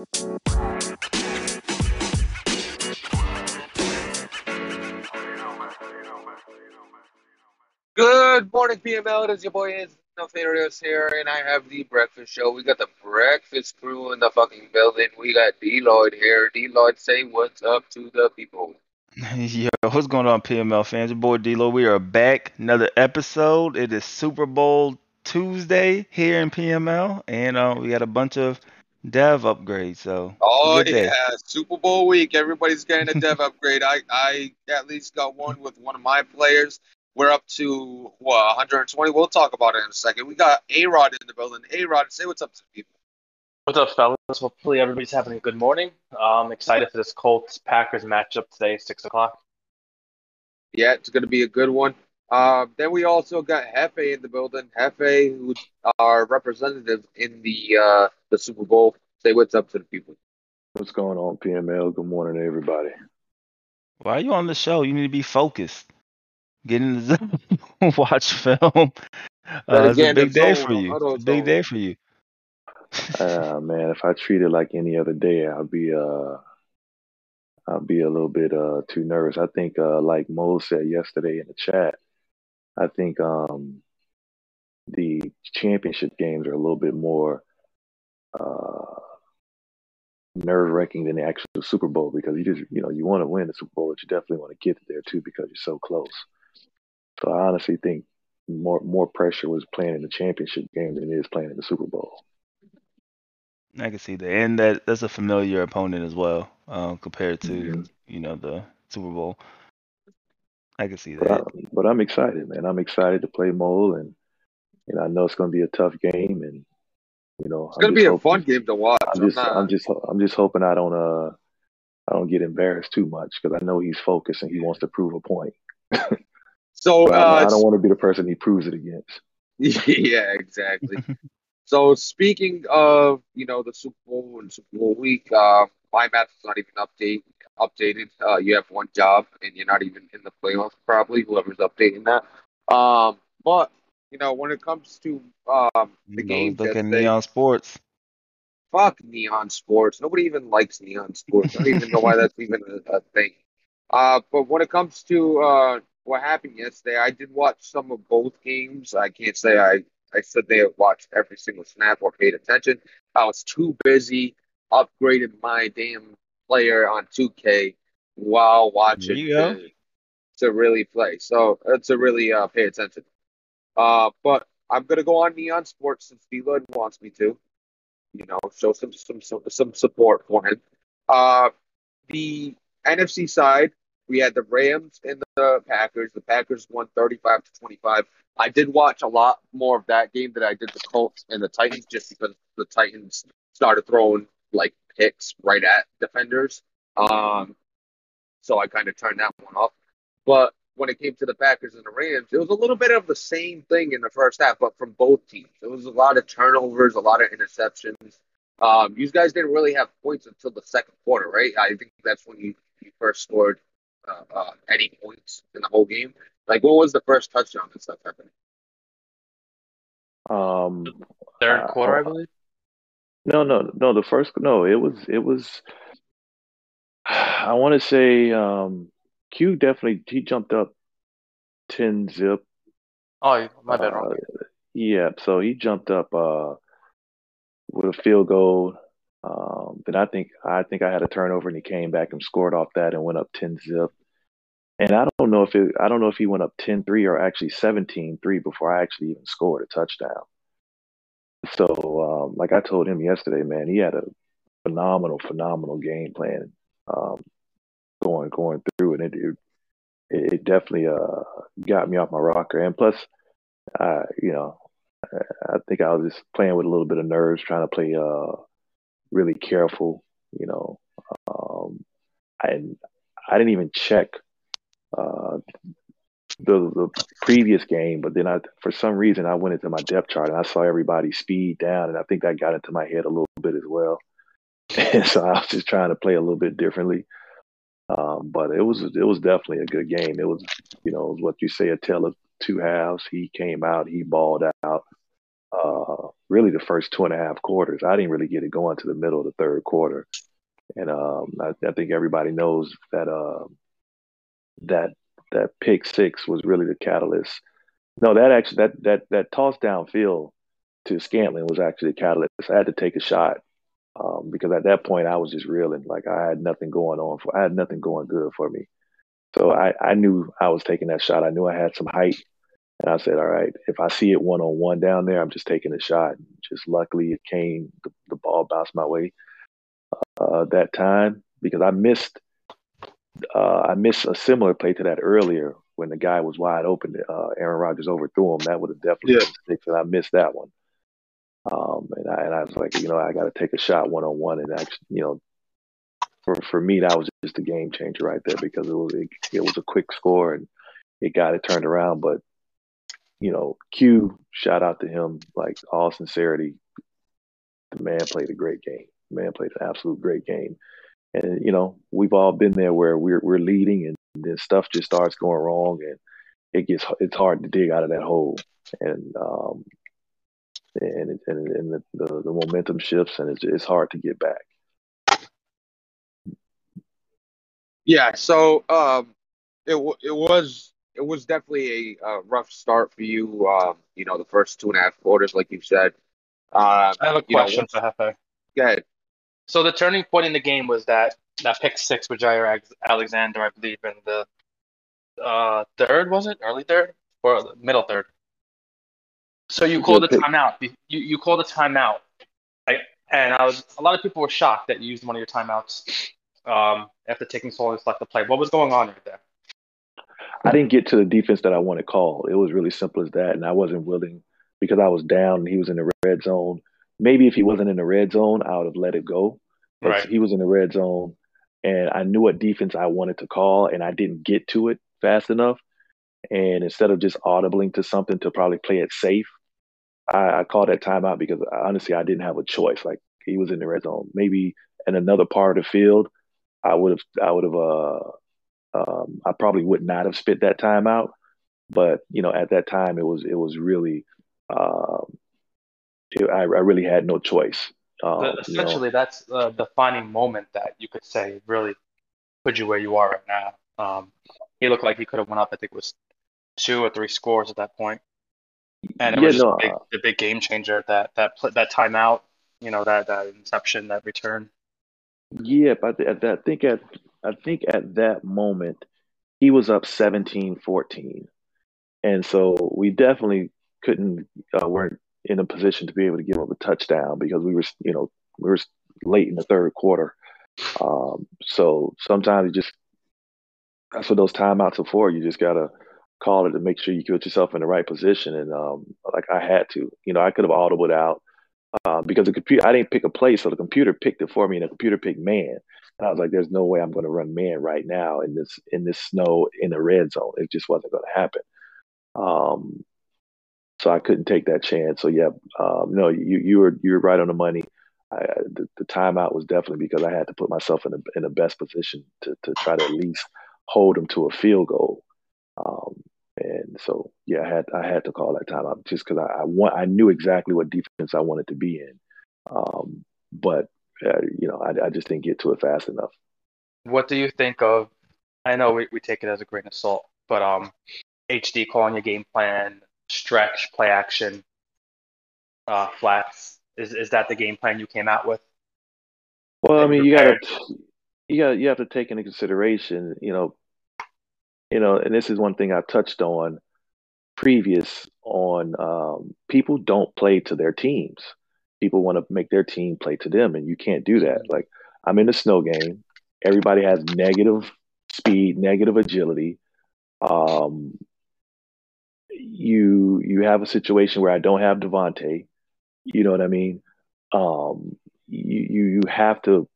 Good morning, PML. It is your boy Farios here, and I have the breakfast show. We got the breakfast crew in the fucking building. We got D Lloyd here. D Lloyd, say what's up to the people. Yo, what's going on, PML fans? Your boy D-Lo. We are back. Another episode. It is Super Bowl Tuesday here in PML, and uh, we got a bunch of dev upgrade. So, Oh good day. yeah, Super Bowl week. Everybody's getting a dev upgrade. I I at least got one with one of my players. We're up to what 120. We'll talk about it in a second. We got A Rod in the building. A Rod, say what's up to the people. What's up, fellas? Hopefully everybody's having a good morning. I'm excited for this Colts Packers matchup today, six o'clock. Yeah, it's going to be a good one. Um, then we also got Hefe in the building. Hefe, who are representatives in the uh, the Super Bowl. Say what's up to the people. What's going on, PML? Good morning, everybody. Why are you on the show? You need to be focused. Get in the zone. Watch film. Uh, it's a again, the big day zone, for you. It's a big zone. day for you. Uh, man, if I treat it like any other day, I'll be uh, I'll be a little bit uh too nervous. I think uh, like Mo said yesterday in the chat, I think um the championship games are a little bit more uh nerve wracking than the actual Super Bowl because you just you know you want to win the Super Bowl, but you definitely want to get there too because you're so close. So I honestly think more more pressure was playing in the championship game than it is playing in the Super Bowl. I can see that, and that that's a familiar opponent as well, um, compared to Mhm. you know the Super Bowl. I can see But, I, that. but I'm excited, man. I'm excited to play Mole, and you know I know it's going to be a tough game, and you know It's going to just be a fun game to watch. I'm I'm just not- I'm just I'm just hoping I don't uh I don't get embarrassed too much because I know he's focused and he wants to prove a point. so But I, uh, I don't want to be the person he proves it against. yeah, exactly. so speaking of you know the Super Bowl and Super Bowl week, uh, my math is not even update updated. Uh, you have one job and you're not even in the playoffs. Probably whoever's updating that. Um, but you know when it comes to um the game, look at Neon Sports. fuck neon sports. Nobody even likes neon sports. I don't even know why that's even a, a thing. Uh, but when it comes to uh, what happened yesterday, I did watch some of both games. I can't say I, I said they watched every single snap or paid attention. I was too busy upgrading my damn player on 2K while watching to, to really play. So uh, to really uh, pay attention. Uh, but I'm gonna go on Neon Sports since D-Lloyd wants me to you know, show some some some, some support for him. Uh, the NFC side, we had the Rams and the Packers. The Packers won 35 to 25. I did watch a lot more of that game than I did the Colts and the Titans, just because the Titans started throwing like picks right at defenders. Um, so I kind of turned that one off. But when it came to the Packers and the Rams, it was a little bit of the same thing in the first half, but from both teams. It was a lot of turnovers, a lot of interceptions. Um, you guys didn't really have points until the second quarter, right? I think that's when you, you first scored uh, uh, any points in the whole game. Like, what was the first touchdown and stuff happening? Um, Third Uh, quarter, I uh, believe. No, no, no. The first no, it was it was. I want to say um, Q definitely he jumped up ten zip. Oh, my bad. Uh, Wrong. yeah, so he jumped up uh, with a field goal. Um, then I think I think I had a turnover and he came back and scored off that and went up 10 zip. And I don't know if it I don't know if he went up 10-3 or actually 17-3 before I actually even scored a touchdown. So um, like I told him yesterday, man, he had a phenomenal, phenomenal game plan um, going going through and it it, it definitely uh, got me off my rocker. And plus, I you know, I think I was just playing with a little bit of nerves, trying to play uh really careful, you know. Um, I I didn't even check uh, the the previous game, but then I for some reason I went into my depth chart and I saw everybody's speed down, and I think that got into my head a little bit as well. And so I was just trying to play a little bit differently. Um, but it was it was definitely a good game. It was you know was what you say a tale of two halves. He came out, he balled out. uh, really the first two and a half quarters. I didn't really get it going to the middle of the third quarter, and um, I, I, think everybody knows that uh, that that pick six was really the catalyst. No, that actually that that that toss downfield to Scantling was actually the catalyst. I had to take a shot um, because at that point I was just reeling, like I had nothing going on for I had nothing going good for me. So I, I knew I was taking that shot. I knew I had some height. And I said, all right, if I see it one on one down there, I'm just taking a shot. Just luckily it came, the, the ball bounced my way uh, that time because I missed uh, I missed a similar play to that earlier when the guy was wide open. Uh, Aaron Rodgers overthrew him. That would have definitely yeah. been six, and I missed that one. Um, and I and I was like, you know, I got to take a shot one on one, and actually, you know, for for me that was just a game changer right there because it was it, it was a quick score and it got it turned around. But you know, Q, shout out to him, like all sincerity, the man played a great game. The man played an absolute great game. And you know, we've all been there where we're we're leading and then stuff just starts going wrong and it gets it's hard to dig out of that hole. And um and and, and the, the, the momentum shifts and it's it's hard to get back. Yeah, so um, it it was it was definitely a, a rough start for you. Um, you know, the first two and a half quarters, like you said. Uh, I have a question know, for Hefe. Go ahead. So the turning point in the game was that that pick six with Jaire Alexander, I believe, in the uh, third was it early third or middle third? So you called the timeout. You you called the timeout, right? and I was a lot of people were shocked that you used one of your timeouts um, after taking so long to select the play. What was going on right there? I didn't get to the defense that I wanted called. It was really simple as that, and I wasn't willing because I was down and he was in the red zone. Maybe if he wasn't in the red zone, I would have let it go. But right. he was in the red zone, and I knew what defense I wanted to call, and I didn't get to it fast enough. And instead of just audibling to something to probably play it safe, I, I called that timeout because honestly, I didn't have a choice. Like he was in the red zone. Maybe in another part of the field, I would have I would have uh um, I probably would not have spit that timeout. But you know, at that time, it was it was really um, I, I, really had no choice. Um, essentially, you know. that's the defining moment that you could say really put you where you are right now. Um, he looked like he could have went up. I think it was two or three scores at that point, and it yeah, was no, big, uh, the big game changer. That that that timeout, you know, that that inception, that return. Yeah, but I, I think at I think at that moment he was up 17-14. And so we definitely couldn't uh, weren't in a position to be able to give up a touchdown because we were you know we were late in the third quarter. Um, so sometimes you just that's what those timeouts are for. You just gotta call it to make sure you put yourself in the right position. And um, like I had to, you know, I could have audibled out uh, because the computer I didn't pick a place, so the computer picked it for me, and the computer picked man. And I was like, "There's no way I'm going to run man right now in this in this snow in the red zone. It just wasn't going to happen." Um, so I couldn't take that chance. So yeah, um, no, you you were you were right on the money. I, the, the timeout was definitely because I had to put myself in the in the best position to to try to at least hold them to a field goal. Um, and so, yeah, I had I had to call that timeout just because I, I want I knew exactly what defense I wanted to be in, um, but uh, you know I, I just didn't get to it fast enough. What do you think of? I know we, we take it as a grain of salt, but um, HD calling your game plan, stretch, play action, uh, flats. Is is that the game plan you came out with? Well, I mean, you gotta you got you have to take into consideration, you know, you know, and this is one thing I've touched on previous on um, people don't play to their teams. People want to make their team play to them, and you can't do that. Like I'm in a snow game. Everybody has negative speed, negative agility. Um, you you have a situation where I don't have Davante. You know what I mean? Um, you you you have to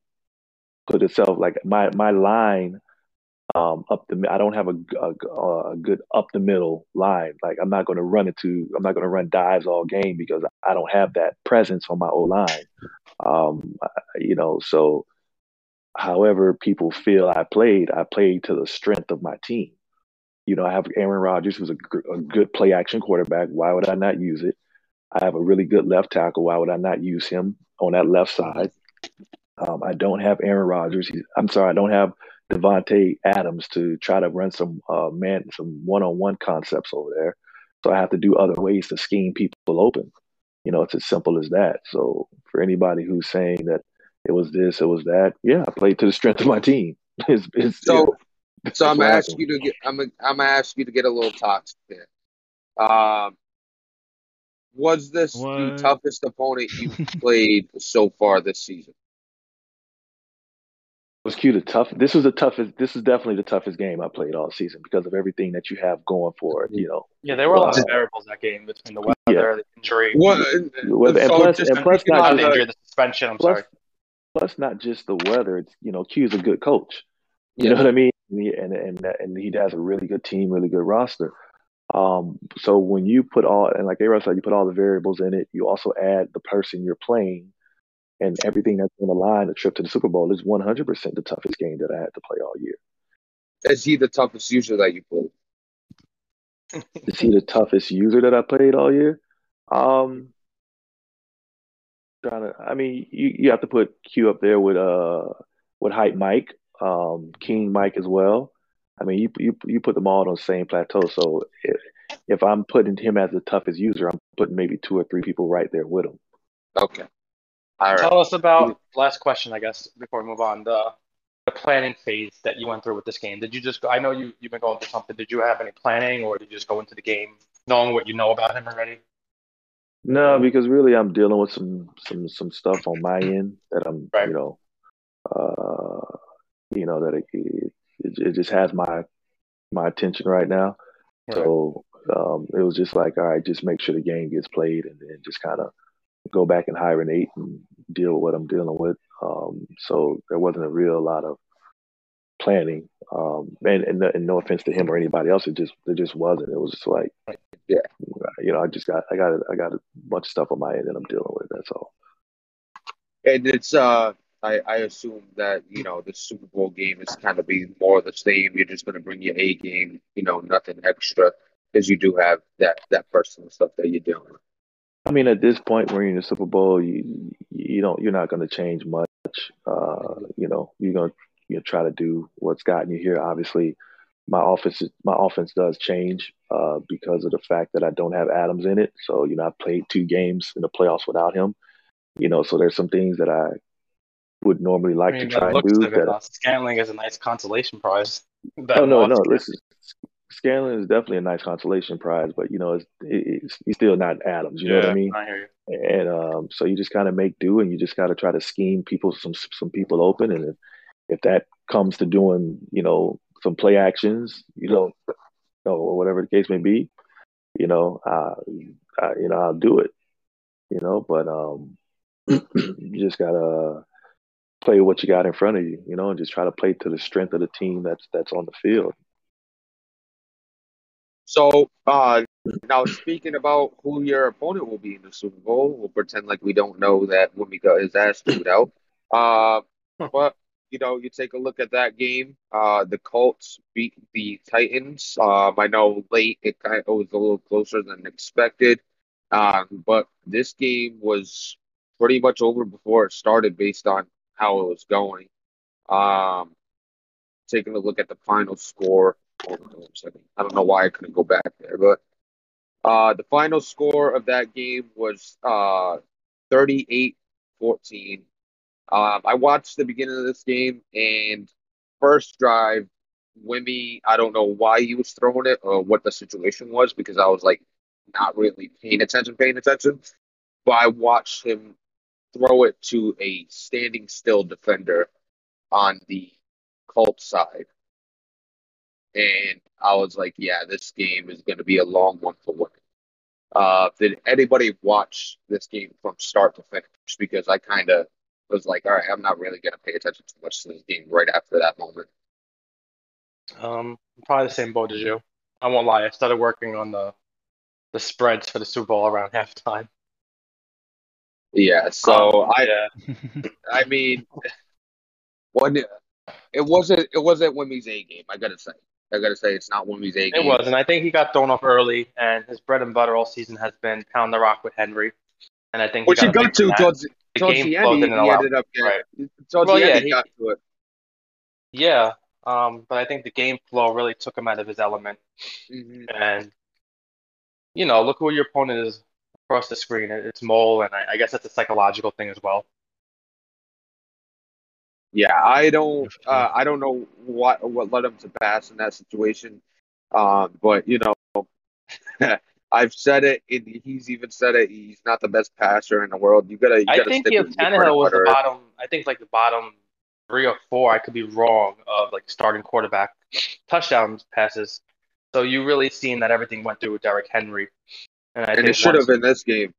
put itself like my my line um, up the. I don't have a, a, a, good up the middle line. Like I'm not going to run into. I'm not going to run dives all game because I don't have that presence on my O line. Um, you know, so however people feel I played, I played to the strength of my team. You know, I have Aaron Rodgers, who's a, a good play action quarterback. Why would I not use it? I have a really good left tackle. Why would I not use him on that left side? Um, I don't have Aaron Rodgers. He's, I'm sorry, I don't have Davante Adams to try to run some uh, man some one-on-one concepts over there. So I have to do other ways to scheme people open. You know, it's as simple as that. So for anybody who's saying that it was this, it was that, yeah, I played to the strength of my team. It's, it's, So, so I'm what gonna ask you to get. I'm. gonna- I'm gonna ask you to get a little toxic here. Um, was this the toughest opponent you played so far this season? was Q the tough. This was the toughest. This is definitely the toughest game I played all season because of everything that you have going for it. You know, Yeah, there were a lot of Wow. variables that game between the weather, Yeah. the injury, What? Well, and so plus- just and plus not not the just- the- injury, the suspension. I'm plus, sorry. plus not just the weather. It's you know, Q's a good coach. You Yeah. know what I mean? And he, and and and he has a really good team, really good roster. Um, so when you put all and like Aaron said, you put all the variables in it. You also add the person you're playing and everything that's on the line. The trip to the Super Bowl is 100 percent the toughest game that I had to play all year. Is he the toughest user that you played? Is he the toughest user that I played all year? Um, trying to. I mean, you, you have to put Q up there with uh with hype Mike, um, King Mike as well. I mean, you you you put them all on the same plateau. So if if I'm putting him as the toughest user, I'm putting maybe two or three people right there with him. Okay. All right. Tell us about last question, I guess, before we move on. The the planning phase that you went through with this game. Did you just go, I know you you've been going through something. Did you have any planning, or did you just go into the game knowing what you know about him already? No, because really I'm dealing with some some some stuff on my end that I'm Right. you know uh you know that it, it it just has my my attention right now. So um it was just like all right, just make sure the game gets played and then just kind of go back and hibernate and deal with what I'm dealing with. Um so there wasn't a real lot of planning. Um and and, no- and no offense to him or anybody else, it just it just wasn't. It was just like Yeah. you know, I just got I got a, I got a bunch of stuff on my end that I'm dealing with. That's all. And it's uh I, I assume that, you know, the Super Bowl game is kind of be more of the same. You're just gonna bring your A game, you know, nothing extra because you do have that that personal stuff that you're doing. I mean, at this point, you're in the Super Bowl, you you don't you're not going to change much. Uh, you know, you're going to you know, try to do what's gotten you here. Obviously, my offense my offense does change uh, because of the fact that I don't have Adams in it. So you know, I played two games in the playoffs without him. You know, so there's some things that I would normally I like mean, to try and do it, that Scantling is a nice consolation prize. Oh no, no. Listen, Scantling is definitely a nice consolation prize, but you know, it's, it's he's still not Adams. You know what I mean? I hear you. And um, so you just kind of make do, and you just got to try to scheme people some some people open, and if, if that comes to doing, you know, some play actions, you know, or whatever the case may be, you know, uh, I, you know, I'll do it, you know, but um, you just gotta play what you got in front of you, you know, and just try to play to the strength of the team that's that's on the field. So uh now speaking about who your opponent will be in the Super Bowl, we'll pretend like we don't know that when we got his ass chewed out. Uh but you know, you take a look at that game. Uh, the Colts beat the Titans. Um, I know late it kind of was a little closer than expected. Um, but this game was pretty much over before it started based on how it was going. Um, taking a look at the final score. Hold on one second. I don't know why I couldn't go back there, but uh, the final score of that game was uh, 38 14. Um, I watched the beginning of this game and first drive, Wimmy, I don't know why he was throwing it or what the situation was because I was like not really paying attention, paying attention. But I watched him throw it to a standing still defender on the Colts side. And I was like, yeah, this game is going to be a long one for Wimmy. Uh, did anybody watch this game from start to finish? Because I kind of was like, all right, I'm not really going to pay attention too much to this game right after that moment. Um, probably the same boat as you. I won't lie. I started working on the the spreads for the Super Bowl around halftime. Yeah, so Um, I, yeah, I mean, when it, wasn't, it wasn't Wimmy's A game. I gotta say, I gotta say it's not Wimmy's A game. It was, and I think he got thrown off early, and his bread and butter all season has been pound the rock with Henry, and I think Which he got to towards, the towards game the end. He, he ended up getting, Right. towards Well, the yeah, end. He, he- got to it. Yeah, um, but I think the game flow really took him out of his element, Mhm. and you know, look who your opponent is across the screen. It's Mole, and I, I guess that's a psychological thing as well. Yeah, I don't. Uh, I don't know what what led him to pass in that situation. Um, but you know, I've said it. And he's even said it. He's not the best passer in the world. You gotta. You I gotta think stick if with your bread and Tannehill was the bottom, I think like the bottom three or four. I could be wrong of like starting quarterback touchdowns passes. So you really seen that everything went through with Derrick Henry, and I and think it should once- have been this game.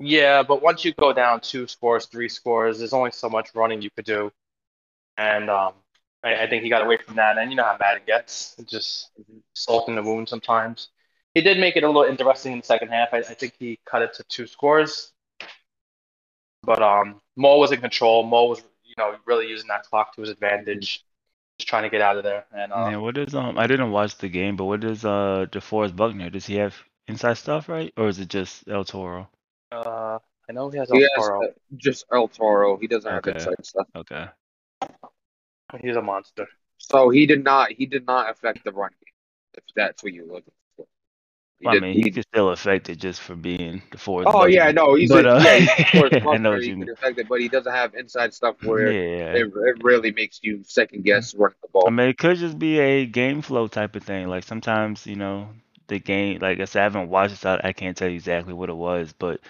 Yeah, but once you go down two scores, three scores, there's only so much running you could do, and um, I, I think he got away from that. And you know how Madden gets, just salt in the wound sometimes. He did make it a little interesting in the second half. I, I think he cut it to two scores, but um, Mo was in control. Mo was, you know, really using that clock to his advantage, just trying to get out of there. And uh, Man, what is um? I didn't watch the game, but what is uh DeForest Buckner? Does he have inside stuff, right, or is it just El Toro? uh, I know he has He El has Toro. uh, just El Toro. He doesn't have Okay. inside stuff. Okay. He's a monster. So he did not. He did not affect the run game. If that's what you're looking for. He Well, I mean, he he could still affect it just for being the fourth. Oh Buckner. yeah, no, he's But, a, uh, yeah, he's a force I know he you can affect it, but he doesn't have inside stuff where Yeah. it, it really makes you second guess running the ball. I mean, it could just be a game flow type of thing. Like sometimes, you know, the game. Like I said, I haven't watched it, so I can't tell you exactly what it was. But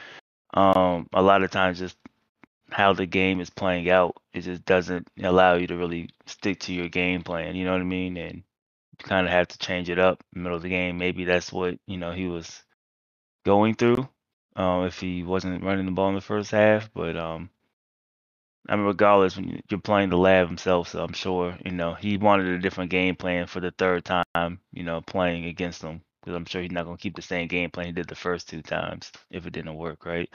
um, a lot of times, just how the game is playing out, it just doesn't allow you to really stick to your game plan. You know what I mean? And you kind of have to change it up in the middle of the game. Maybe that's what you know he was going through. Um, if he wasn't running the ball in the first half, but um, I mean, regardless, when you- you're playing the lab himself, so I'm sure you know he wanted a different game plan for the third time, you know, playing against them because I'm sure he's not gonna keep the same game plan he did the first two times if it didn't work, right?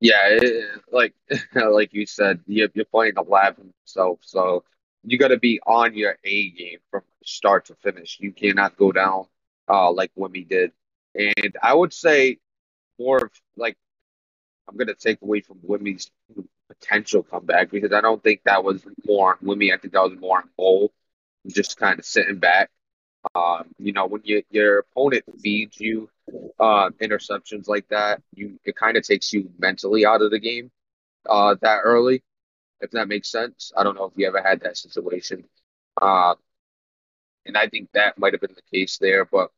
Yeah, it, like like you said, you're, you're playing the lab himself, so you got to be on your A game from start to finish. You cannot go down uh, like Wimmy did. And I would say more of like I'm gonna take away from Wimmy's potential comeback because I don't think that was more on Wimmy. I think that was more on Cole, just kind of sitting back. Um, you know, when you, your opponent feeds you uh, interceptions like that, you it kind of takes you mentally out of the game uh, that early, if that makes sense. I don't know if you ever had that situation, uh, and I think that might have been the case there. But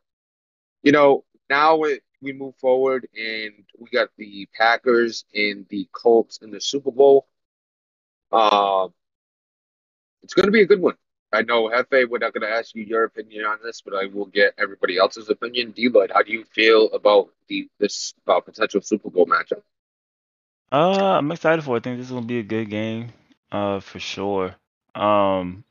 you know, now it, we move forward, and we got the Packers and the Colts in the Super Bowl. Um, it's going to be a good one. I know, Hefe, we're not going to ask you your opinion on this, but I will get everybody else's opinion. D-Lloyd, how do you feel about the this uh, potential Super Bowl matchup? Uh, I'm excited for it. I think this is gonna be a good game, uh, for sure. Um,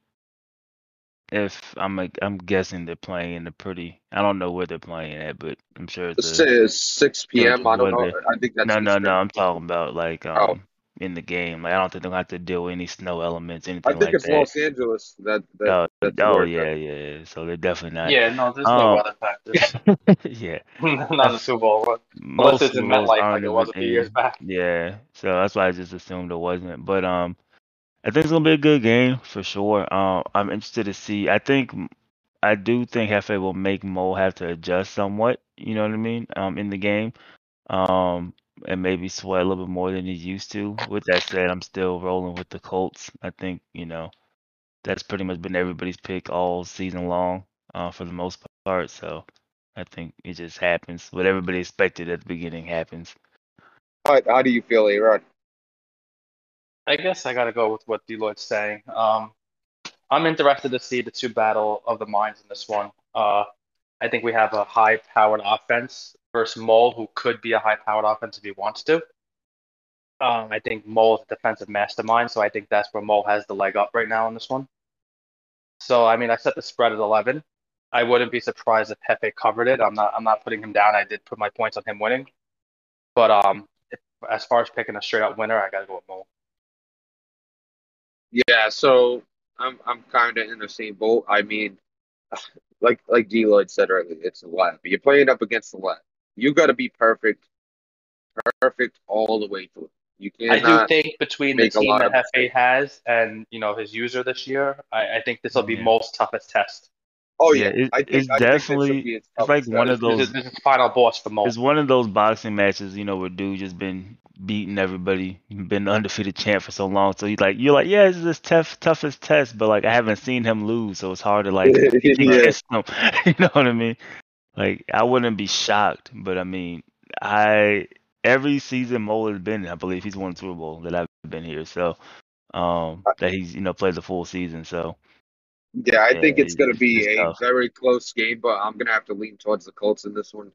if I'm like, I'm guessing they're playing in a pretty, I don't know where they're playing at, but I'm sure it's a, 6 p.m. I don't know. I think that's no, no, no. I'm talking about like um Oh. In the game. Like I don't think they're gonna have to deal with any snow elements, anything. like that. I think like it's that. Los Angeles. That, that Oh, that's oh where- yeah, yeah, yeah. So they're definitely not. Yeah, no, there's no Um, weather factors. yeah. Not the Super Bowl. Most Unless it's in MetLife like it was a few years back. Yeah, so that's why I just assumed it wasn't. But um, I think it's gonna be a good game for sure. Um, I'm interested to see. I think I do think Hefe will make Mo have to adjust somewhat. You know what I mean? Um, in the game, um, and maybe sweat a little bit more than he's used to. With that said, I'm still rolling with the Colts. I think you know that's pretty much been everybody's pick all season long, uh, for the most part. So I think it just happens. What everybody expected at the beginning happens. How, how do you feel, A-Rod? I guess I got to go with what D-Lloyd's saying. Um, I'm interested to see the two battle of the minds in this one. Uh, I think we have a high-powered offense versus Mole, who could be a high-powered offense if he wants to. Um, I think Mole is a defensive mastermind, so I think that's where Mole has the leg up right now in this one. So, I mean, I set the spread at 11. I wouldn't be surprised if Pepe covered it. I'm not. I'm not putting him down. I did put my points on him winning, but um, if, as far as picking a straight-up winner, I got to go with Mole. Yeah, so I'm I'm kind of in the same boat. I mean, like like D Lloyd said earlier, it's the lab. You're playing up against the lab. You got to be perfect, perfect all the way through. You can't. I do think between the team that of Hefe has and you know his user this year, I, I think this will be Yeah. Mo's toughest test. oh yeah, Yeah, it- I think it's I think definitely- its it's like one test. of This those- is, this is final boss for Mo. It's one of those boxing matches, you know, where dude just been beating everybody, been the undefeated champ for so long. So he's like, you're like, yeah, this is this tough, toughest test, but like I haven't seen him lose, so it's hard to like Yeah. him. you know what I mean? Like I wouldn't be shocked, but I mean, I every season Mo has been, I believe he's won Super Bowl that I've been here. So um that he's you know played the full season. So Yeah, I think it's going to be a tough. very close game, but I'm going to have to lean towards the Colts in this one.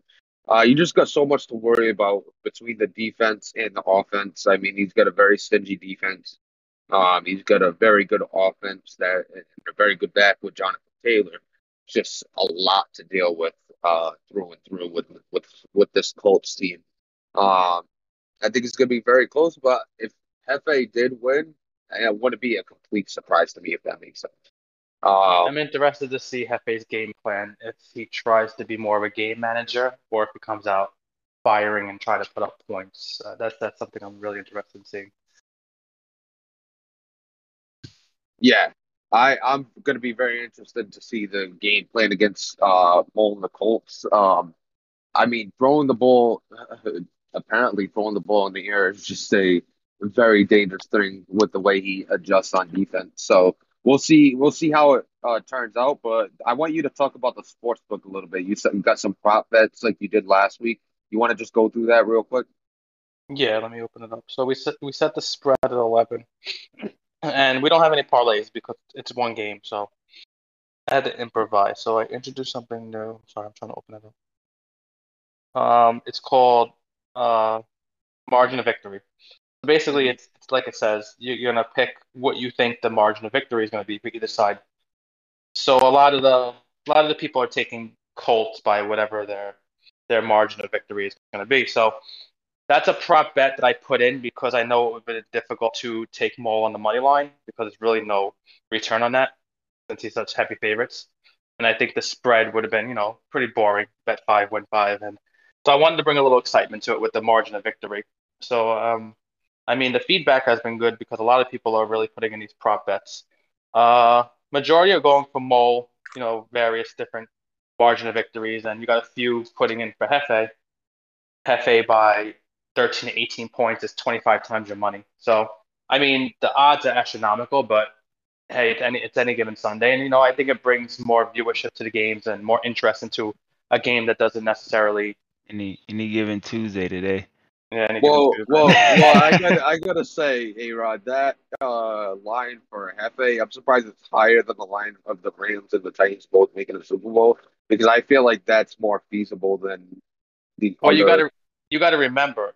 Uh, you just got so much to worry about between the defense and the offense. I mean, he's got a very stingy defense. Um, he's got a very good offense that and a very good back with Jonathan Taylor. Just a lot to deal with uh, through and through with with with this Colts team. Um, I think it's going to be very close, but if Hefe did win, it wouldn't be a complete surprise to me if that makes sense. Um, I'm interested to see Hefe's game plan if he tries to be more of a game manager or if he comes out firing and try to put up points. Uh, that's that's something I'm really interested in seeing. Yeah, I I'm gonna be very interested to see the game plan against uh and the Colts. Um, I mean, throwing the ball, apparently throwing the ball in the air is just a very dangerous thing with the way he adjusts on defense. So we'll see we'll see how it uh, turns out. But I want you to talk about the sports book a little bit. You said you got some prop bets like you did last week. You want to just go through that real quick? Yeah, let me open it up. So we set we set the spread at 11, and we don't have any parlays because it's one game. So I had to improvise. So I introduced something new. Sorry, I'm trying to open it up. Um, it's called uh, margin of victory. Basically, it's, it's like it says. You, you're gonna pick what you think the margin of victory is gonna be for either side. So a lot of the a lot of the people are taking Colts by whatever their their margin of victory is gonna be. So that's a prop bet that I put in because I know it would be difficult to take Mole on the money line because there's really no return on that since he's such heavy favorites. And I think the spread would have been, you know, pretty boring. Bet five, win five, and so I wanted to bring a little excitement to it with the margin of victory. So, um, I mean, the feedback has been good because a lot of people are really putting in these prop bets. Uh, majority are going for Mole, you know, various different margin of victories, and you got a few putting in for Hefe. Hefe by 13 to 18 points is 25 times your money. So, I mean, the odds are astronomical, but hey, it's any, it's any given Sunday. And, you know, I think it brings more viewership to the games and more interest into a game that doesn't necessarily. any any given Tuesday today. Yeah, any given Well, Tuesday. well, well. I gotta, I gotta say, A Rod, that uh, line for Hefe, I'm surprised it's higher than the line of the Rams and the Titans both making a Super Bowl because I feel like that's more feasible than the. Well, you gotta you gotta remember,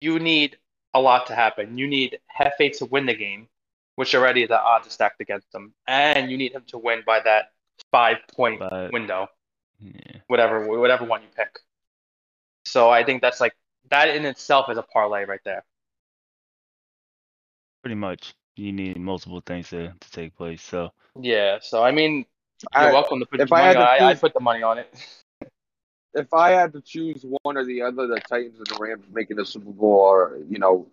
you need a lot to happen. You need Hefe to win the game, which already the odds are stacked against him, and you need him to win by that five point But window, yeah. whatever whatever one you pick. So I think that's like that in itself is a parlay right there. pretty much you need multiple things to, to take place. So Yeah. So I mean, you're I- welcome to put if I money had on. to I, I put the money on it. If I had to choose one or the other, the Titans and the Rams making the Super Bowl, or you know,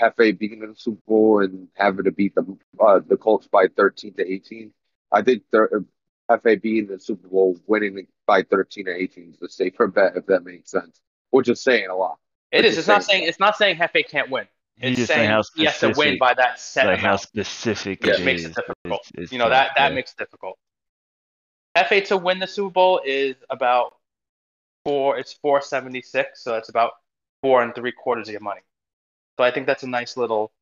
Hefe beating the Super Bowl and having to beat the uh, the Colts by 13 to 18, I think the Hefe beating the Super Bowl, winning by 13 to 18 is the safer bet, if that makes sense. Which is saying a lot. It Which is. is It's not saying- saying it's not saying Hefe can't win. It's just saying saying how he has to win specific, by that set like how specific which it makes is. it difficult. It's- it's you know that that yeah. makes it difficult. Hefe to win the Super Bowl is about four. It's four seventy six, so that's about four and three quarters of your money. So I think that's a nice little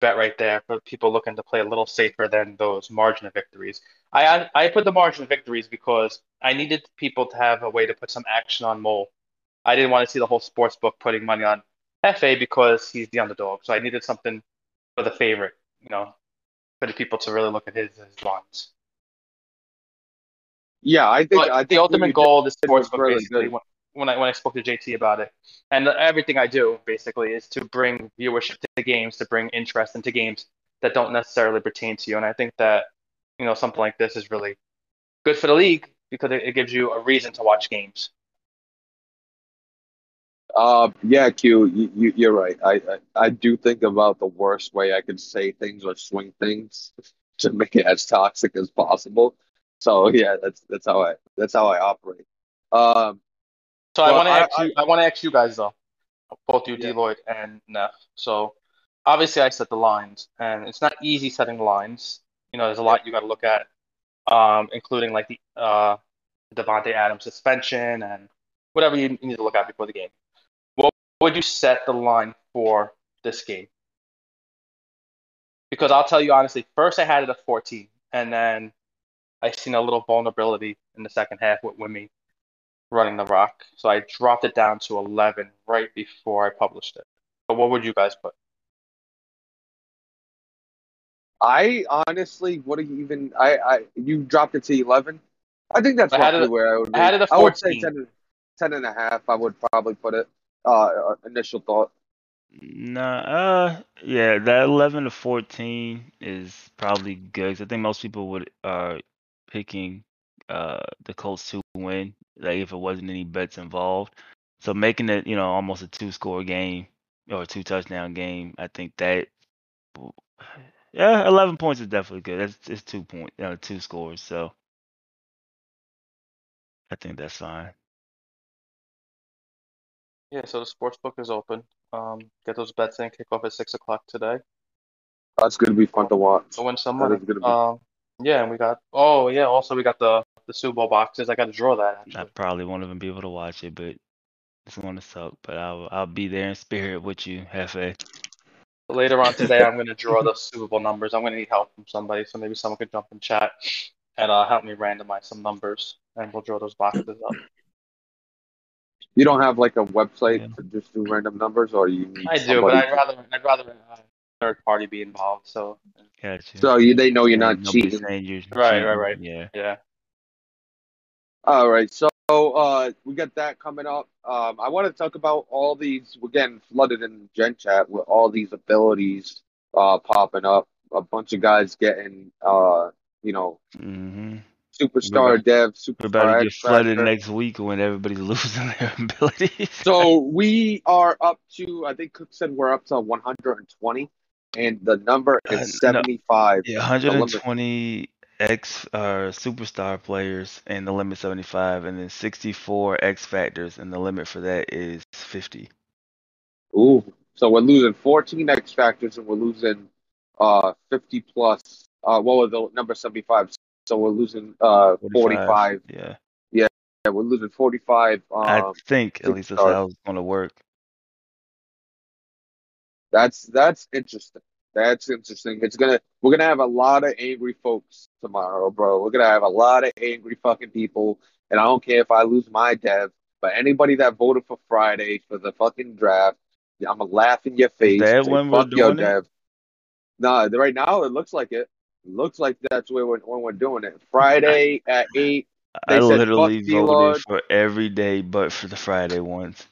bet right there for people looking to play a little safer than those margin of victories. I I, I put the margin of victories because I needed people to have a way to put some action on Mole. I didn't want to see the whole sports book putting money on FA because he's the underdog. So I needed something for the favorite, you know, for the people to really look at his, his lines. Yeah, I think I think the ultimate goal of the did was really basically good. when, I when I spoke to JT about it, and everything I do basically is to bring viewership to games, to bring interest into games that don't necessarily pertain to you. And I think that you know something like this is really good for the league because it, it gives you a reason to watch games. Uh, yeah, Q, you, you, you're right. I, I I do think about the worst way I could say things or swing things to make it as toxic as possible. So yeah, that's that's how I that's how I operate. Um, So I want to ask you. I want to ask you guys though, both you, Yeah. D-Lloyd and Neff. So obviously, I set the lines, and it's not easy setting the lines. You know, there's a lot you got to look at, um, including like the uh, Davante Adams suspension and whatever you need to look at before the game. What would you set the line for this game? Because I'll tell you honestly, first I had it at 14, and then I seen a little vulnerability in the second half with Wimmy running the rock. So I dropped it down to 11 right before I published it. But what would you guys put? I honestly would have even I I you dropped it to eleven. I think that's I roughly it- where I would. I had be. it at I would say 14. 10, 10 and a half. I would probably put it. Uh, initial thought. Nah, uh, yeah, that 11 to 14 is probably good. 'cause I think most people would are picking uh the Colts to win, like if it wasn't any bets involved. So making it, you know, almost a two score game or a two touchdown game, I think that yeah, 11 points is definitely good. That's it's two point, uh, two scores, so I think that's fine. Yeah, so the sports book is open. Um, get those bets in. Kick off at six o'clock today. That's gonna be fun to watch. So win some That money. gonna be- Um, yeah, and we got. Oh yeah, also we got the the Super Bowl boxes. I got to draw that I probably won't even be able to watch it, but it's gonna suck. But I'll I'll be there in spirit with you, Hefe. Later on today, I'm going to draw the Super Bowl numbers. I'm going to need help from somebody, so maybe someone could jump in chat and uh, help me randomize some numbers, and we'll draw those boxes up. You don't have like a website Yeah. to just do random numbers, or you need I do, but I'd rather I'd rather a third party be involved. So Gotcha. so you they know you're not cheating. saying you're Right, right, cheating. right. Yeah. yeah, All right, so uh, we got that coming up. Um, I want to talk about all these. We're getting flooded in Gen Chat with all these abilities uh, popping up. A bunch of guys getting, uh, you know, hmm superstar We're dev, We're about to get flooded Factor. next week when everybody's losing their abilities. So we are up to. I think Cook said we're up to 120, and the number Uh, is no. 75. yeah, 120 X uh, superstar players and the limit 75, and then 64 X factors, and the limit for that is 50. Ooh, so we're losing 14 X factors, and we're losing uh 50 plus. Uh, what was the number 75? So we're losing uh 45. Yeah. Yeah, we're losing 45. I Um, think at least that's how it's gonna work. That's that's interesting. That's interesting. It's gonna we're gonna have a lot of angry folks tomorrow, bro. We're gonna have a lot of angry fucking people, and I don't care if I lose my dev, but anybody that voted for Friday for the fucking draft, I'm gonna laugh in your face. that say, when we're doing it? dev. Nah, right now it looks like it. It looks like that's where we're, when we're doing it. Friday at eight. I said, "Fuck literally D-Lord." voted for every day but for the Friday ones.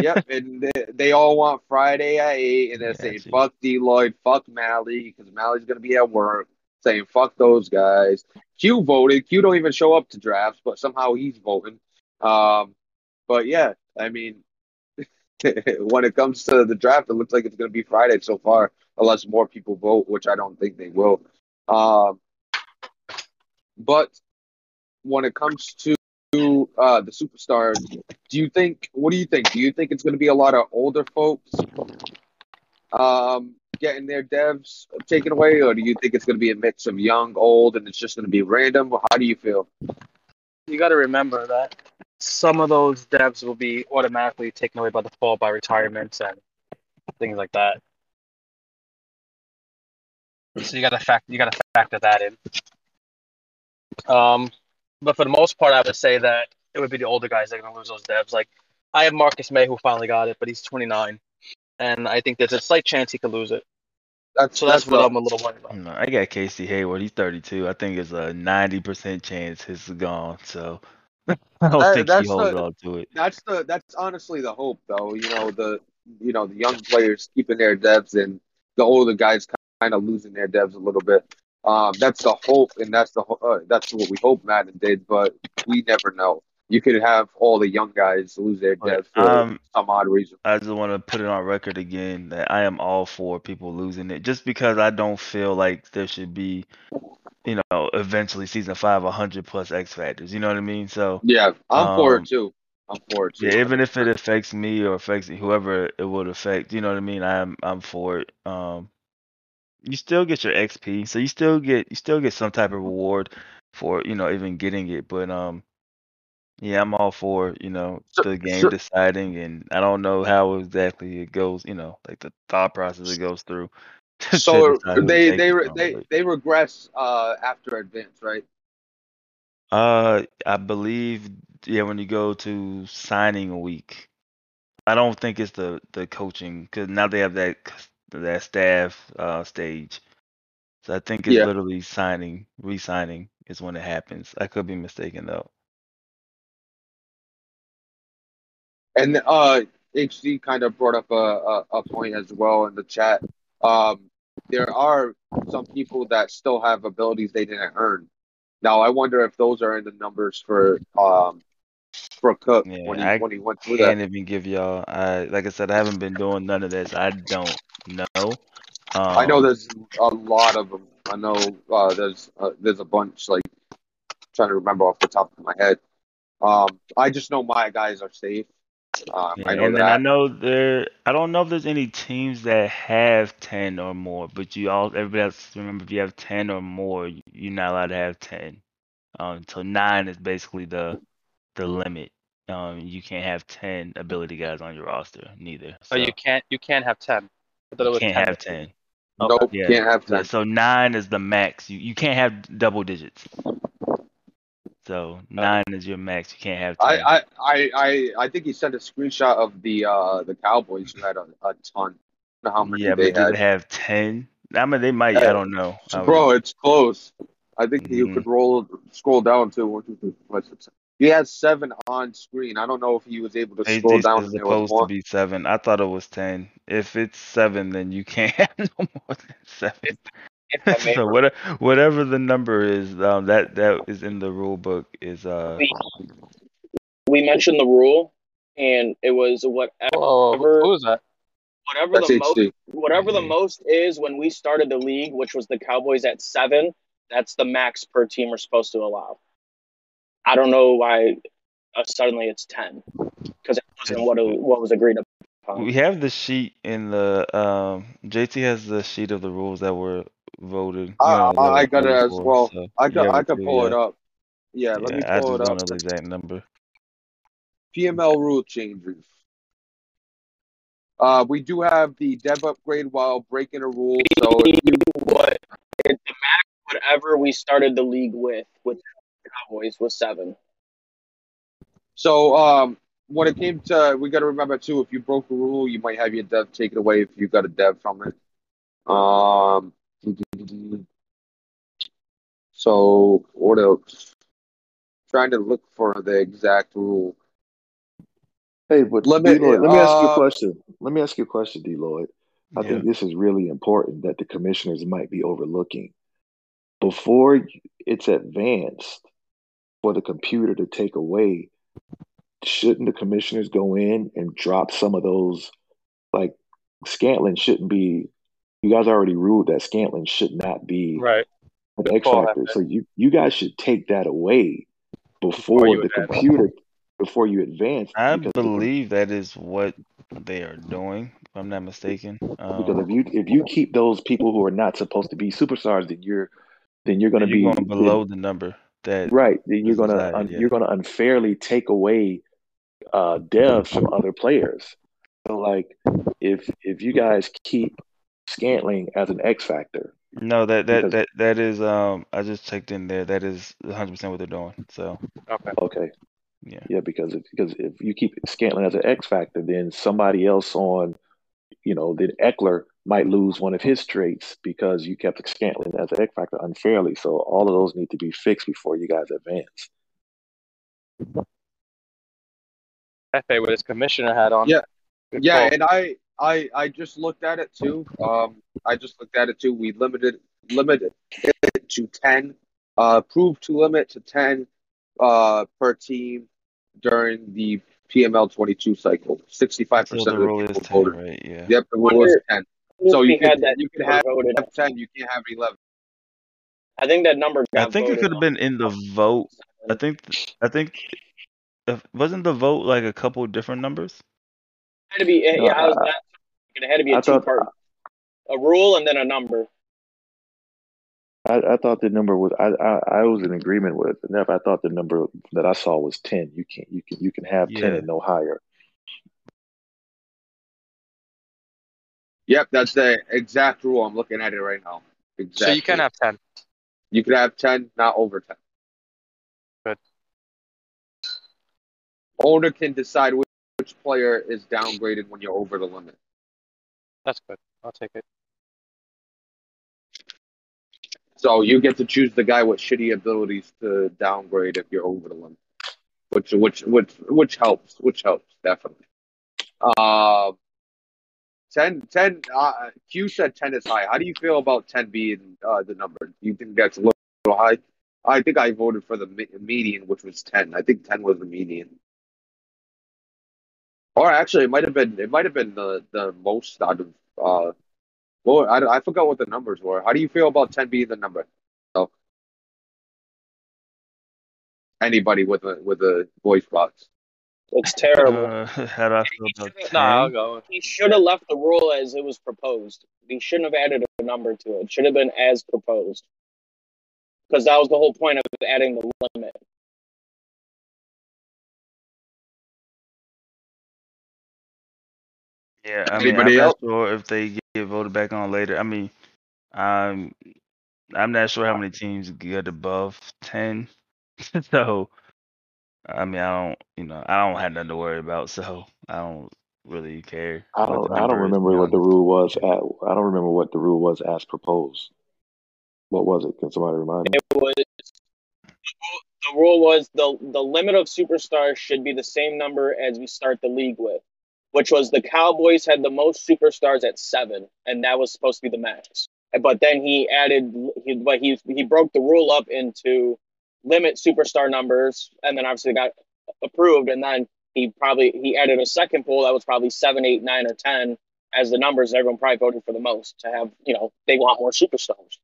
Yep, and they, they all want Friday at eight, and they're saying Gotcha. fuck D Lloyd, fuck Mally, because Mally's gonna be at work, saying fuck those guys. Q voted. Q don't even show up to drafts, but somehow he's voting. Um, but yeah, I mean, when it comes to the draft, it looks like it's gonna be Friday so far, unless more people vote, which I don't think they will. Um, but when it comes to uh, the superstars, do you think? What do you think? Do you think it's going to be a lot of older folks um, getting their devs taken away, or do you think it's going to be a mix of young, old, and it's just going to be random? How do you feel? you got to remember that some of those devs will be automatically taken away by the fall by retirements and things like that. So you got to fact you got to factor that in. Um, but for the most part, I would say that it would be the older guys that are going to lose those devs. Like I have Marcus Maye who finally got it, but he's 29, and I think there's a slight chance he could lose it. That's So that's, what the- I'm a little worried about. No, I got Casey Hayward. He's 32. I think it's a 90% chance his is gone. So I don't That- think that's he holds the- on to it. that's the that's honestly the hope, though. You know the you know the young players keeping their devs, and the older guys kind of losing their devs a little bit. Um, that's the hope, and that's the uh, that's what we hope Madden did, but we never know. You could have all the young guys lose their depth for um, some odd reason. I just want to put it on record again that I am all for people losing it, just because I don't feel like there should be, you know, eventually season five, hundred plus X factors. You know what I mean? So Yeah, I'm for um, it too. I'm for it too. yeah, even if it affects me or affects whoever it would affect, you know what I mean? I'm I'm for it. Um, you still get your XP, so you still get you still get some type of reward for you know even getting it. But um, yeah, I'm all for you know So- the game so- deciding, and I don't know how exactly it goes. You know, like the thought process it goes through. so who they they re- they they regress uh after advance, right? Uh, I believe yeah, when you go to signing week, I don't think it's the the coaching because now they have that that staff uh stage. So I think it's Yeah. literally signing, re-signing is when it happens. I could be mistaken though. And uh, HC kind of brought up a, a, a point as well in the chat. Um, there are some people that still have abilities they didn't earn. Now I wonder if those are in the numbers for um for Cook Yeah, when he I when he went through Can't that. even give y'all. I like I said, I haven't been doing none of this. I don't know. Um, I know there's a lot of them. I know uh, there's uh, there's a bunch. Like trying to remember off the top of my head. Um, I just know my guys are safe. Um, Yeah, I know and then I that. know there. I don't know if there's any teams that have ten or more, but you all everybody has to remember if you have ten or more, you- you're not allowed to have ten. Um, so nine is basically the the limit. Um, you can't have ten ability guys on your roster, neither. Oh, So you can't. You can't have ten. I it you was can't 10. have ten. Okay. Nope, Yeah, can't have ten. so nine is the max. You you can't have double digits. So nine is your max. You can't have I, ten. I, I, I, I think he sent a screenshot of the uh the Cowboys who had a, a ton. I how many yeah, they but they have ten? I mean, they might. I Uh, don't know. I Bro, it's close. I think you Mhm. could roll scroll down to one, two, three, four, five, six. He has seven on screen. I don't know if he was able to They, scroll they down it's was supposed to be seven. I thought it was ten. If it's seven, then you can't have no more than seven. I so whatever whatever the number is, um, that that is in the rule book is uh we, we mentioned the rule, and it was whatever Whoa, who who was that? whatever That's the most whatever the Mhm. most is when we started the league, which was the Cowboys at seven. That's the max per team we're supposed to allow. I don't know why uh, suddenly it's ten because it wasn't what it, what was agreed upon. we have the sheet in the um JT has the sheet of the rules that were voted. you I, know, I, I got it as for, well. so I you could, I it could pull yeah. it up. Yeah, let me Yeah, I pull just it don't up. know the exact number. PML rule changes. Uh, we do have the dev upgrade while breaking a rule. So if you, what it, the max whatever we started the league with with Cowboys was seven. so um, when it came to, we got to remember too, if you broke a rule, you might have your dev taken away if you got a dev from it. Um, so what else? Trying to look for the exact rule. Hey, but Limit- D-Lloyd, let me ask you uh, a question. Let me ask you a question, D-Lloyd. I Yeah. think this is really important that the commissioners might be overlooking. Before it's advanced for the computer to take away, shouldn't the commissioners go in and drop some of those? Like Scantling shouldn't be. You guys already ruled that Scantling should not be Right. an X factor. So you you guys should take that away before, Before you the advance. computer before you advance. I because the com- believe that is what they are doing, if I'm not mistaken. Because Um, if you if you keep those people who are not supposed to be superstars, then you're then you're going to you're be going below the number that then- right. Then you're going to un, yeah. you're going to unfairly take away uh, devs from other players. So like if if you guys keep Scantling as an X factor, No, that that Because- that that is um I just checked in there. That is 100% what they're doing. So, Okay. okay, yeah. yeah, because if, because if you keep Scantling as an X factor, then somebody else on, you know, then Ekeler might lose one of his traits because you kept Scantling as an X factor unfairly. So all of those need to be fixed before you guys advance. Pepe with his commissioner hat on. Yeah. Good Yeah, call. and I, I, I just looked at it too. Um, I just looked at it too. We limited, limited. It, to 10, uh, proved to limit to 10 uh, per team during the PML 22 cycle. 65% of the the rule is people 10, voted. right? Yeah. Yep, the rule is 10. So you had can, that you can have, voted. have 10, you can't have 11. I think that number I got think it could have been in the vote. I think I think if, wasn't the vote like a couple different numbers? It had to be. No, yeah, I was uh, I- not. It had to be a I two part. A rule and then a number. I, I thought the number was I, I I was in agreement with Neff. I thought the number that I saw was ten. You can you can you can have ten and no higher. Yep, that's the exact rule. I'm looking at it right now. Exactly. So you can have 10. You could have 10, not over 10. Good. Owner can decide which, which player is downgraded when you're over the limit. That's good. I'll take it. So you get to choose the guy with shitty abilities to downgrade if you're over the limit, which which which which helps, which helps definitely. Uh, 10, 10 uh, Q said ten is high. How do you feel about ten being uh, the number? Do you think that's a little, high? I think I voted for the me- median, which was ten. I think ten was the median. Or actually, it might have been it might have been the the most out of uh. Well, I, I forgot what the numbers were. How do you feel about ten being the number? So, anybody with a with a voice box. It's terrible. Uh, how do I feel about No, I'll 10? go. he should have left the rule as it was proposed. He shouldn't have added a number to it. It should have been as proposed. Because that was the whole point of adding the limit. Yeah, I mean, Anybody I'm not else? sure if they get voted back on later. I mean, I'm I'm not sure how many teams get above ten. so, I mean, I don't, you know, I don't have nothing to worry about. So, I don't really care. I don't I don't number is, to remember what the rule was at I don't remember what the rule was as proposed. What was it? Can somebody remind me? It was the rule was the the limit of superstars should be the same number as we start the league with, which was the Cowboys had the most superstars at seven, and that was supposed to be the max. But then he added, he, but he he broke the rule up into limit superstar numbers, and then obviously got approved, and then he probably he added a second pool that was probably seven, eight, nine, or ten as the numbers. Everyone probably voted for the most to have, you know, they want more superstars.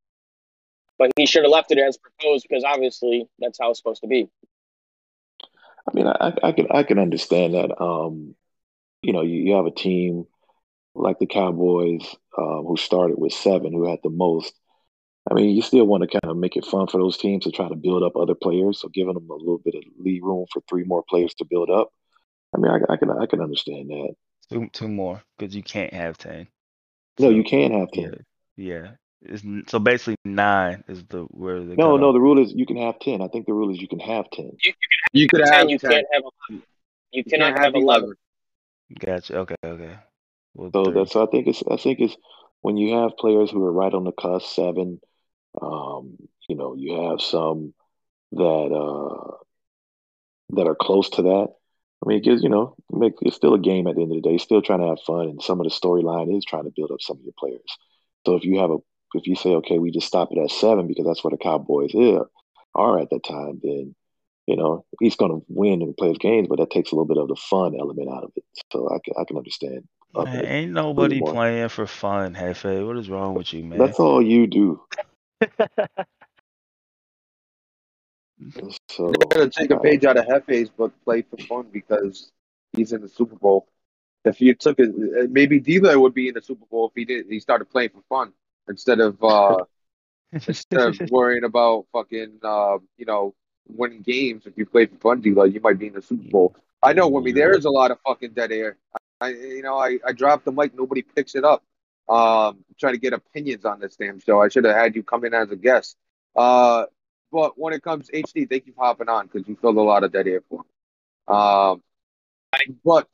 But he should have left it as proposed because obviously that's how it's supposed to be. I mean, I, I can I can understand that. Um, you know, you, you have a team like the Cowboys um, who started with seven, who had the most. I mean, you still want to kind of make it fun for those teams to try to build up other players, so giving them a little bit of lead room for three more players to build up. I mean, I, I can I can understand that. Two, two more because you can't have ten. No, So, you can have ten. yeah. It's, so basically nine is the where the No, no, cutoff the rule is you can have ten. I think the rule is you can have ten. You could ten, have you 10. can't have eleven. You You cannot can't have have eleven. 11. Gotcha. Okay, okay. Well, So three. that's so I think it's I think it's when you have players who are right on the cusp, seven. Um, you know, you have some that uh that are close to that. I mean, it gives you know, make it's still a game at the end of the day. Still trying to have fun, and some of the storyline is trying to build up some of your players. So if you have a if you say okay, we just stop it at seven because that's where the Cowboys are, are at that time, then you know he's going to win and play his games, but that takes a little bit of the fun element out of it. So I can I can understand. up Man, ain't nobody playing for fun, Hefe. What is wrong with you, man? That's all you do. So I'm gonna take a uh, page out of Hefe's book, play for fun, because he's in the Super Bowl. If you took it, maybe D'Lo would be in the Super Bowl if he did. He started playing for fun instead of uh, instead of worrying about fucking uh, you know winning games. If you play for fun, D'Lo, you might be in the Super Bowl. I know, Wimmy, there is a lot of fucking dead air. I, you know, I, I dropped the mic, nobody picks it up. Um, trying to get opinions on this damn show. I should have had you come in as a guest. Uh, but when it comes HD, thank you for hopping on because you filled a lot of dead air for me. Um, but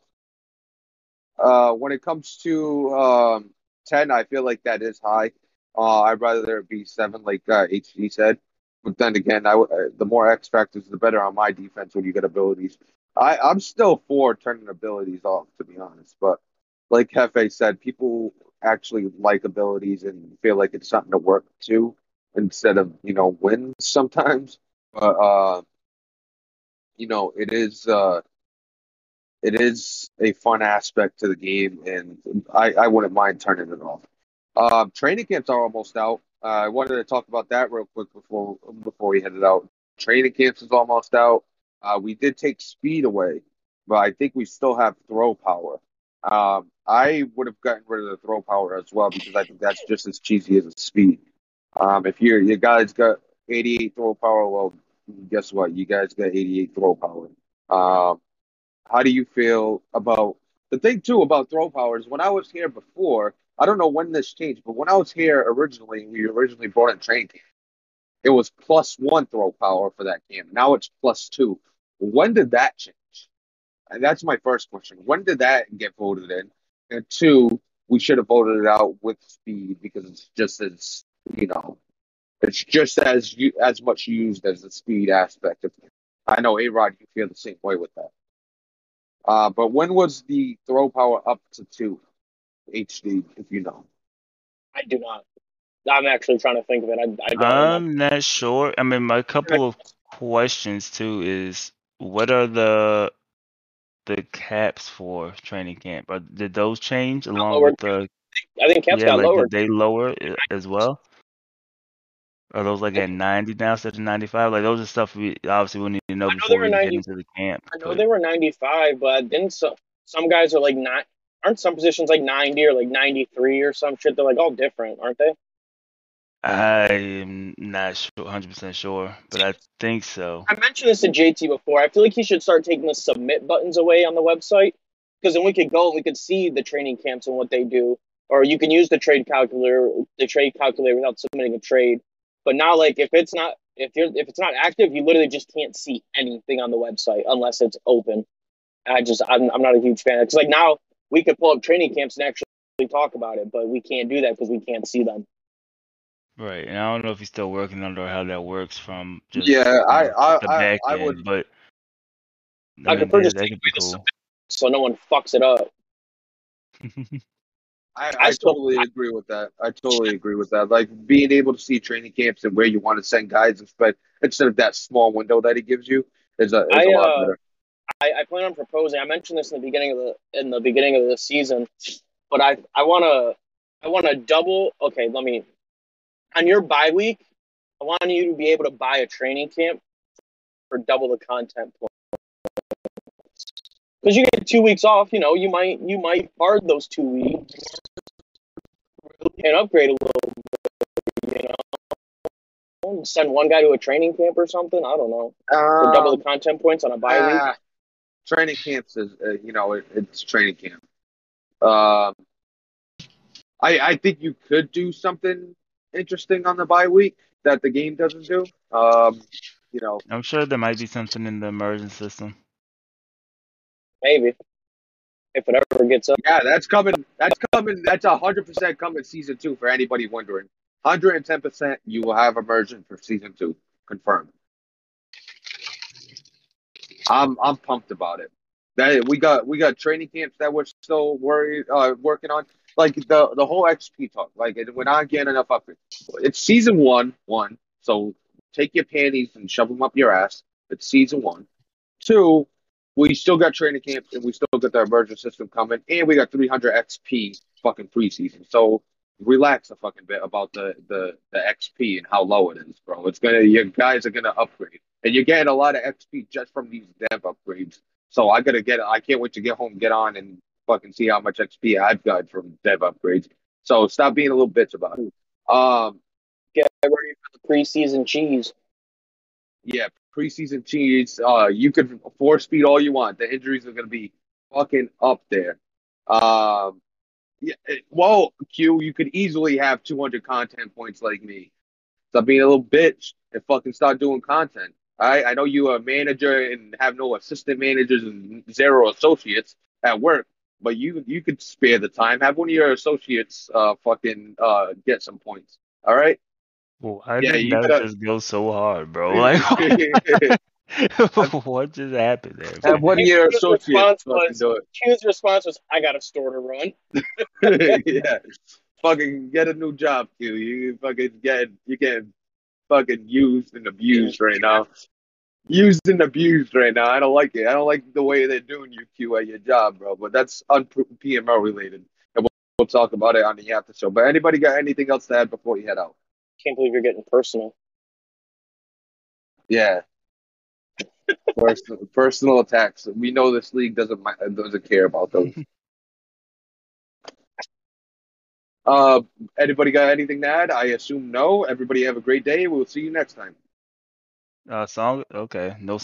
uh, when it comes to um, 10, I feel like that is high. Uh, I'd rather it be seven, like uh, HD said. But then again, I uh, the more X factors, the better on my defense when you get abilities. I, I'm still for turning abilities off, to be honest. But like Hefe said, people actually like abilities and feel like it's something to work to instead of you know wins sometimes. But uh, you know, it is uh, it is a fun aspect to the game, and I, I wouldn't mind turning it off. Um, training camps are almost out. Uh, I wanted to talk about that real quick before before we headed out. Training camps is almost out. Uh, we did take speed away, but I think we still have throw power. Um, I would have gotten rid of the throw power as well because I think that's just as cheesy as speed. Um, if you're you guys got 88 throw power, well, guess what? You guys got 88 throw power. Um, how do you feel about the thing too about throw power is when I was here before, I don't know when this changed, but when I was here originally, we originally brought in training camp. It was plus one throw power for that game. Now it's plus two. When did that change? And that's my first question. When did that get voted in? And two, we should have voted it out with speed because it's just as you know, it's just as you as much used as the speed aspect of it. I know A Rod, you feel the same way with that. Uh, but when was the throw power up to two HD, if you know? I do not. I'm actually trying to think of it. I, I don't I'm not sure. I mean, my couple of questions too is what are the the caps for training camp? Are, did those change along lowered. with the I think caps yeah? got Like lowered. did they lower as well? Are those like at 90 now instead of 95? Like those are stuff we obviously we need to know know before they were we get into the camp. I know but- they were 95, but then some some guys are like not. Aren't some positions like 90 or like 93 or some shit? They're like all different, aren't they? I am not sure, 100% sure, but I think so. I mentioned this to JT before. I feel like he should start taking the submit buttons away on the website because then we could go and we could see the training camps and what they do, or you can use the trade calculator, the trade calculator without submitting a trade. But now, like if it's not if you're if it's not active, you literally just can't see anything on the website unless it's open. I just I'm I'm not a huge fan because like now we could pull up training camps and actually talk about it, but we can't do that because we can't see them. Right, and I don't know if he's still working on it or how that works from just Yeah, you I know, I the I, back I end, would but I mean, prefer just that could be cool. so no one fucks it up. I, I I still- totally agree with that. I totally agree with that. Like being able to see training camps and where you want to send guys instead instead of that small window that he gives you is a, is I, a lot uh, better. I, I plan on proposing. I mentioned this in the beginning of the in the beginning of the season, but I I want to I want to double. Okay, let me on your bye week. I want you to be able to buy a training camp for double the content points. Because you get two weeks off, you know, you might you might guard those two weeks and upgrade a little bit, you know. Send one guy to a training camp or something. I don't know. For double Um, the content points on a bye week. Training camps is uh, you know it, it's training camp. Um, I I think you could do something interesting on the bye week that the game doesn't do. Um, you know, I'm sure there might be something in the immersion system. Maybe. If it ever gets up. Yeah, that's coming. That's coming. That's hundred percent coming season two for anybody wondering. Hundred and ten percent, you will have immersion for season two, confirmed. I'm I'm pumped about it. That we got we got training camps that we're still worried uh, working on. Like the the whole XP talk. Like we're not getting enough upgrades. It's season one, one. So take your panties and shove them up your ass. It's season one. Two, we still got training camps and we still got the immersion system coming, and we got 300 XP fucking preseason. So relax a fucking bit about the the the XP and how low it is, bro. It's gonna your guys are gonna upgrade, and you're getting a lot of XP just from these dev upgrades. So I gotta get. I can't wait to get home, get on, and fucking see how much XP I've got from dev upgrades. So stop being a little bitch about it. Um, Get ready for the preseason cheese. yeah, preseason cheese. Uh, you could force speed all you want. The injuries are gonna be fucking up there. Um, yeah. Well, Q, you could easily have 200 content points like me. Stop being a little bitch and fucking start doing content. All right. I know you are a manager and have no assistant managers and zero associates at work, but you you could spare the time. Have one of your associates uh fucking uh get some points. All right. Why Yeah, did you that gotta- just go so hard, bro? Like, what just happened there? have one of your His response fucking was- it. Q's response was, I got a store to run. yeah. Fucking get a new job, Q. You fucking get you get fucking used and abused right now. Used and abused right now. I don't like it. I don't like the way they're doing you Q at your job, bro. But that's un PML related, and we'll, we'll talk about it on the after show. But anybody got anything else to add before you head out? Can't believe you're getting personal. Yeah. Personal, personal attacks. We know this league doesn't doesn't care about those. uh, anybody got anything to add? I assume no. Everybody have a great day. We'll see you next time. Uh, song. Okay, no